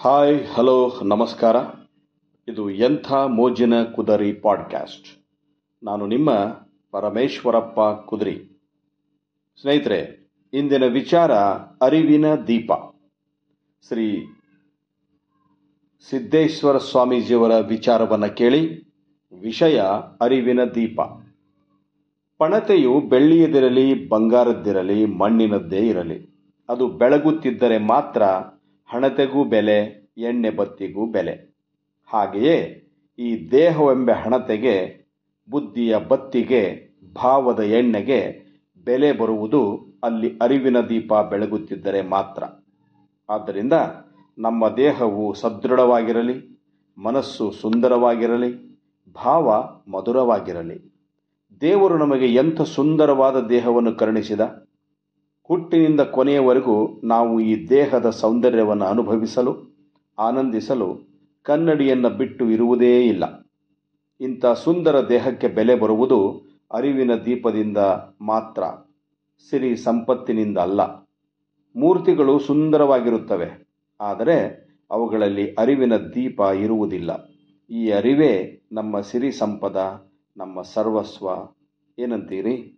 Hi hello ನಮಸ್ಕಾರ. ಇದು ಎಂಥ ಮೋಜಿನ ಕುದರಿ ಪಾಡ್ಕ್ಯಾಸ್ಟ್ ನಾನು ನಿಮ್ಮ ಪರಮೇಶ್ವರಪ್ಪ ಕುದರಿ. ಸ್ನೇಹಿತರೆ, ಇಂದಿನ ವಿಚಾರ ಅರಿವಿನ ದೀಪ. ಶ್ರೀ ಸಿದ್ದೇಶ್ವರ ಸ್ವಾಮೀಜಿಯವರ ವಿಚಾರವನ್ನು ಕೇಳಿ ವಿಷಯ ಅರಿವಿನ ದೀಪ. ಪಣತೆಯು ಬೆಳ್ಳಿಯದಿರಲಿ, ಬಂಗಾರದ್ದಿರಲಿ, ಮಣ್ಣಿನದ್ದೇ ಇರಲಿ. ಅದು ಬೆಳಗುತ್ತಿದ್ದರೆ ಮಾತ್ರ ಹಣತೆಗೂ ಬೆಲೆ, ಎಣ್ಣೆ ಬತ್ತಿಗೂ ಬೆಲೆ. ಹಾಗೆಯೇ ಈ ದೇಹವೆಂಬ ಹಣತೆಗೆ, ಬುದ್ಧಿಯ ಬತ್ತಿಗೆ, ಭಾವದ ಎಣ್ಣೆಗೆ ಬೆಲೆ ಬರುವುದು ಅಲ್ಲಿ ಅರಿವಿನ ದೀಪ ಬೆಳಗುತ್ತಿದ್ದರೆ ಮಾತ್ರ. ಆದ್ದರಿಂದ ನಮ್ಮ ದೇಹವು ಸದೃಢವಾಗಿರಲಿ, ಮನಸ್ಸು ಸುಂದರವಾಗಿರಲಿ, ಭಾವ ಮಧುರವಾಗಿರಲಿ. ದೇವರು ನಮಗೆ ಎಂಥ ಸುಂದರವಾದ ದೇಹವನ್ನು ಕರುಣಿಸಿದ? ಹುಟ್ಟಿನಿಂದ ಕೊನೆಯವರೆಗೂ ನಾವು ಈ ದೇಹದ ಸೌಂದರ್ಯವನ್ನು ಅನುಭವಿಸಲು, ಆನಂದಿಸಲು ಕನ್ನಡಿಯನ್ನು ಬಿಟ್ಟು ಇರುವುದೇ ಇಲ್ಲ. ಇಂಥ ಸುಂದರ ದೇಹಕ್ಕೆ ಬೆಲೆ ಬರುವುದು ಅರಿವಿನ ದೀಪದಿಂದ ಮಾತ್ರ, ಸಿರಿ ಸಂಪತ್ತಿನಿಂದ ಅಲ್ಲ. ಮೂರ್ತಿಗಳು ಸುಂದರವಾಗಿರುತ್ತವೆ, ಆದರೆ ಅವುಗಳಲ್ಲಿ ಅರಿವಿನ ದೀಪ ಇರುವುದಿಲ್ಲ. ಈ ಅರಿವೇ ನಮ್ಮ ಸಿರಿ ಸಂಪದ, ನಮ್ಮ ಸರ್ವಸ್ವ. ಏನಂತೀರಿ?